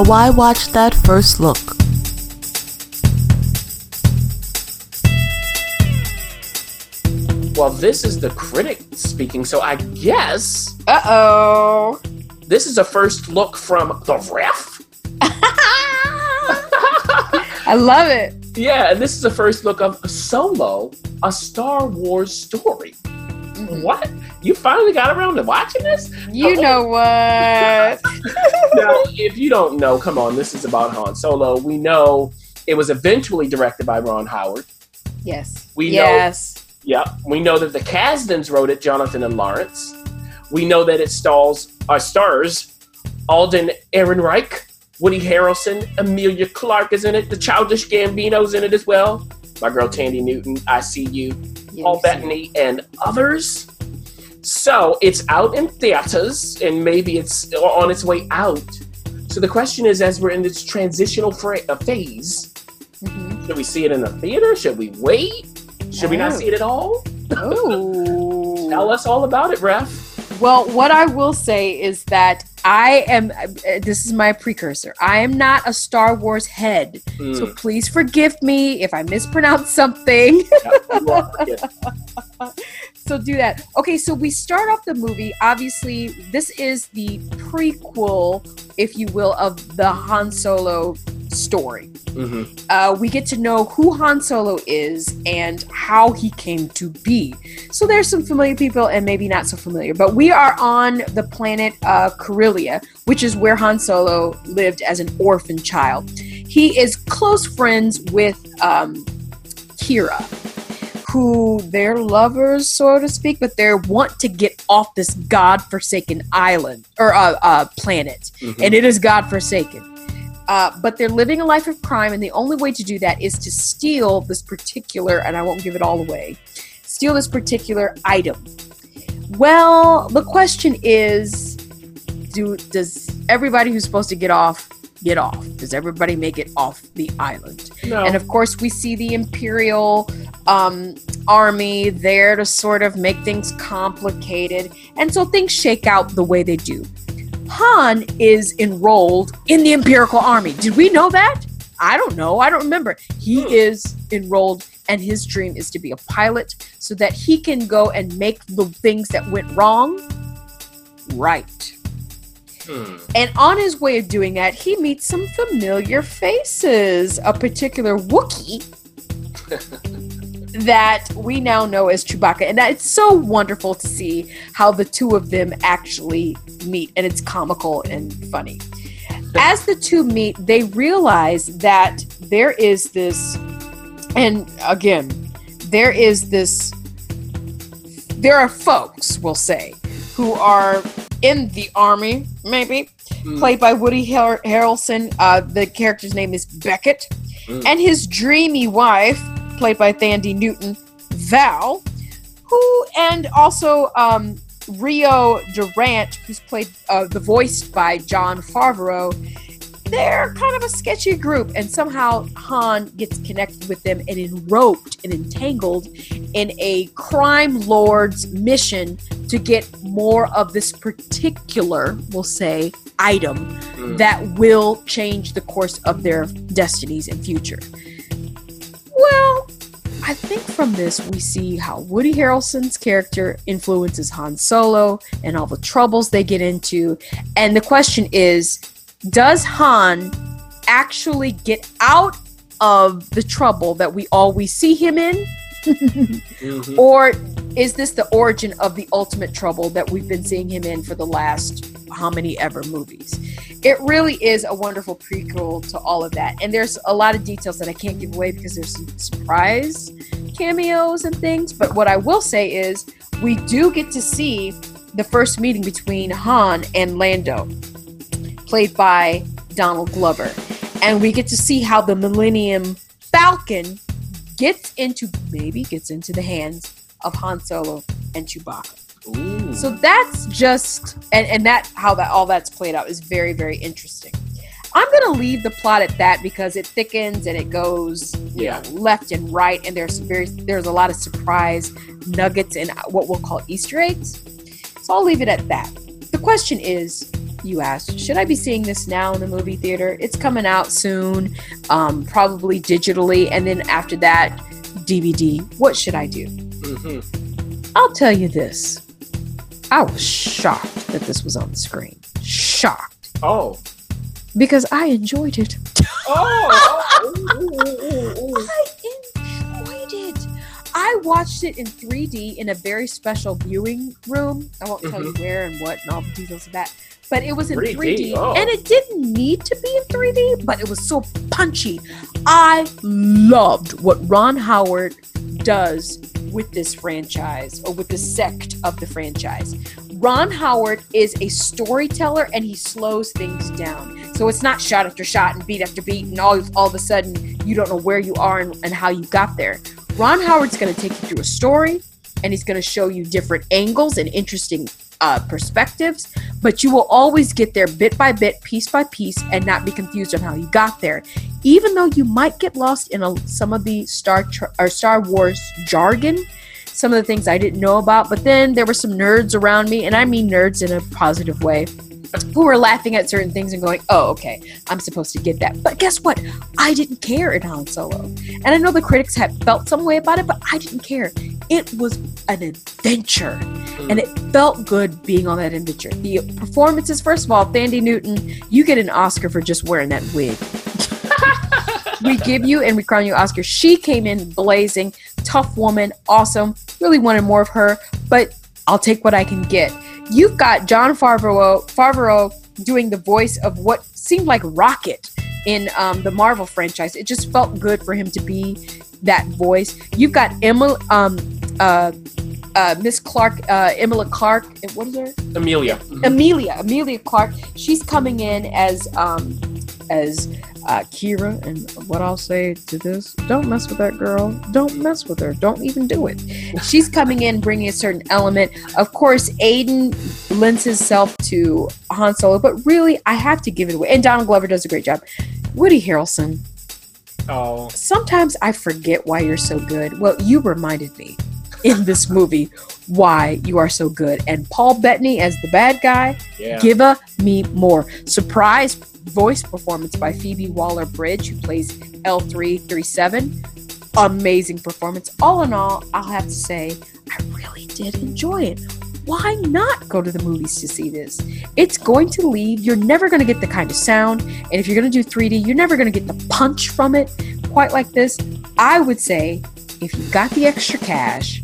a Why Watch That First Look. Well, this is the critic speaking, so I guess Uh oh. this is a first look from the ref. I love it. Yeah, and this is the first look of Solo, a Star Wars story. What? You finally got around to watching this? You know what? now, if you don't know, come on, this is about Han Solo. We know it was eventually directed by Ron Howard. yes. We know- yes. Yeah, we know that the Kasdans wrote it, Jonathan and Lawrence. We know that it stars, uh, stars Alden Ehrenreich, Woody Harrelson, Amelia Clarke is in it, the Childish Gambino's in it as well. My girl Thandie Newton, I see you, Yeah, Paul you see it. Bettany, and others. So it's out in theaters, and maybe it's on its way out. So the question is, as we're in this transitional fra- uh, phase, Mhm. should we see it in the theater? Should we wait? Should we not Oh. see it at all? Tell us all about it, Ref. Well, what I will say is that I am, uh, this is my precursor. I am not a Star Wars head. Hmm. So please forgive me if I mispronounce something. Yeah, you are. Yeah. so do that. Okay, so we start off the movie. Obviously, this is the prequel, if you will, of the Han Solo story. Mhm. Uh, we get to know who Han Solo is and how he came to be. So there's some familiar people and maybe not so familiar, but we are on the planet uh, Corellia, which is where Han Solo lived as an orphan child. He is close friends with um, Qi'ra, who they're lovers, so to speak, but they want to get off this god-forsaken island or uh, uh, planet, Mhm. and it is god-forsaken. Uh, but they're living a life of crime, and the only way to do that is to steal this particular, and I won't give it all away, steal this particular item. Well, the question is, do does everybody who's supposed to get off get off? Does everybody make it off the island? No. And of course, we see the Imperial um, army there to sort of make things complicated. And so things shake out the way they do. Han is enrolled in the Imperial army. Did we know that? I don't know. I don't remember. He Hmm. is enrolled, and his dream is to be a pilot so that he can go and make the things that went wrong right. Hmm. And on his way of doing that, he meets some familiar faces. A particular Wookiee that we now know as Chewbacca. And it's so wonderful to see how the two of them actually meet. And it's comical and funny. As the two meet, they realize that there is this, and again, there is this, there are folks, we'll say, who are in the army, maybe, Mm. played by Woody Har- Harrelson. Uh, the character's name is Beckett. Mm. And his dreamy wife, played by Thandie Newton, Val, who, and also um, Rio Durant, who's played uh, the voice by Jon Favreau. They're kind of a sketchy group, and somehow Han gets connected with them and enroped and entangled in a crime lord's mission to get more of this particular, we'll say, item Mm. that will change the course of their destinies and future. I think from this we see how Woody Harrelson's character influences Han Solo and all the troubles they get into. And the question is does Han actually get out of the trouble that we always see him in? Mhm. Or is this the origin of the ultimate trouble that we've been seeing him in for the last how many ever movies? It really is a wonderful prequel to all of that. And there's a lot of details that I can't give away because there's some surprise cameos and things. But what I will say is we do get to see the first meeting between Han and Lando, played by Donald Glover. And we get to see how the Millennium Falcon gets into maybe gets into the hands of Han Solo and Chewbacca. Ooh. So that's just and and that how that all that's played out is very very interesting. I'm gonna leave the plot at that because it thickens and it goes you Yeah. know, left and right, and there's very there's a lot of surprise nuggets and what we'll call Easter eggs. So I'll leave it at that. The question is, you asked, should I be seeing this now in the movie theater? It's coming out soon, um, probably digitally, and then after that, DVD. What should I do? Mm-hmm. I'll tell you this. I was shocked that this was on the screen. Shocked. Oh. Because I enjoyed it. Oh. Ooh, oh, ooh, oh, ooh, ooh. I enjoyed it. I watched it in 3D in a very special viewing room. I won't tell you mm-hmm. where and what and all the details of that. But it was in 3D, 3D, oh. and it didn't need to be in 3D, but it was so punchy. I loved what Ron Howard does with this franchise or with the sect of the franchise. Ron Howard is a storyteller and he slows things down. So it's not shot after shot and beat after beat, and all, all of a sudden you don't know where you are and, and how you got there. Ron Howard's going to take you through a story and he's going to show you different angles and interesting uh, perspectives, but you will always get there bit by bit, piece by piece, and not be confused on how you got there. Even though you might get lost in a, some of the Star or Star Wars jargon, some of the things I didn't know about, but then there were some nerds around me, and I mean nerds in a positive way, who were laughing at certain things and going, "Oh, okay, I'm supposed to get that." But guess what? I didn't care in Han Solo, and I know the critics had felt some way about it, but I didn't care. It was an adventure, and mm. it felt good being on that adventure. The performances, first of all, Thandie Newton, you get an Oscar for just wearing that wig. we give you and we crown you Oscar. She came in blazing, tough woman, awesome. Really wanted more of her, but I'll take what I can get. You've got Jon Favreau, Favreau doing the voice of what seemed like Rocket in um, the Marvel franchise. It just felt good for him to be that voice. You've got Emma, um, uh, uh, Miss Clarke, uh, Emily Clarke. What is her? Amelia. Amelia, Amelia Clarke. She's coming in as um as uh, Qi'ra, and what I'll say to this: don't mess with that girl. Don't mess with her. Don't even do it. She's coming in, bringing a certain element. Of course, Aiden lends himself to Han Solo, but really, I have to give it away. And Donald Glover does a great job. Woody Harrelson. Oh. Sometimes I forget why you're so good. Well, you reminded me in this movie why you are so good. And Paul Bettany as the bad guy, Yeah. give a me more. Surprise voice performance by Phoebe Waller Bridge, who plays L337. Amazing performance. All in all, I'll have to say, I really did enjoy it. Why not go to the movies to see this? It's going to leave. You're never going to get the kind of sound. And if you're going to do 3D, you're never going to get the punch from it quite like this. I would say if you've got the extra cash,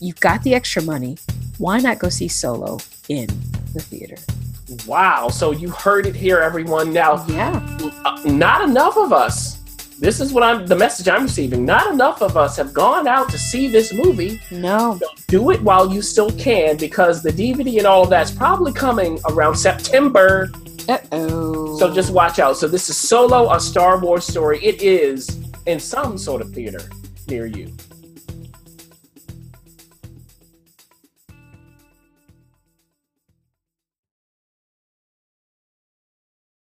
you've got the extra money, why not go see Solo in the theater? Wow. So you heard it here, everyone. Now, Yeah. uh, not enough of us. This is what I'm the message I'm receiving. Not enough of us have gone out to see this movie. No. Do it while you still can because the DVD and all of that's probably coming around September. Uh oh. So just watch out. So this is Solo, a Star Wars story. It is in some sort of theater near you.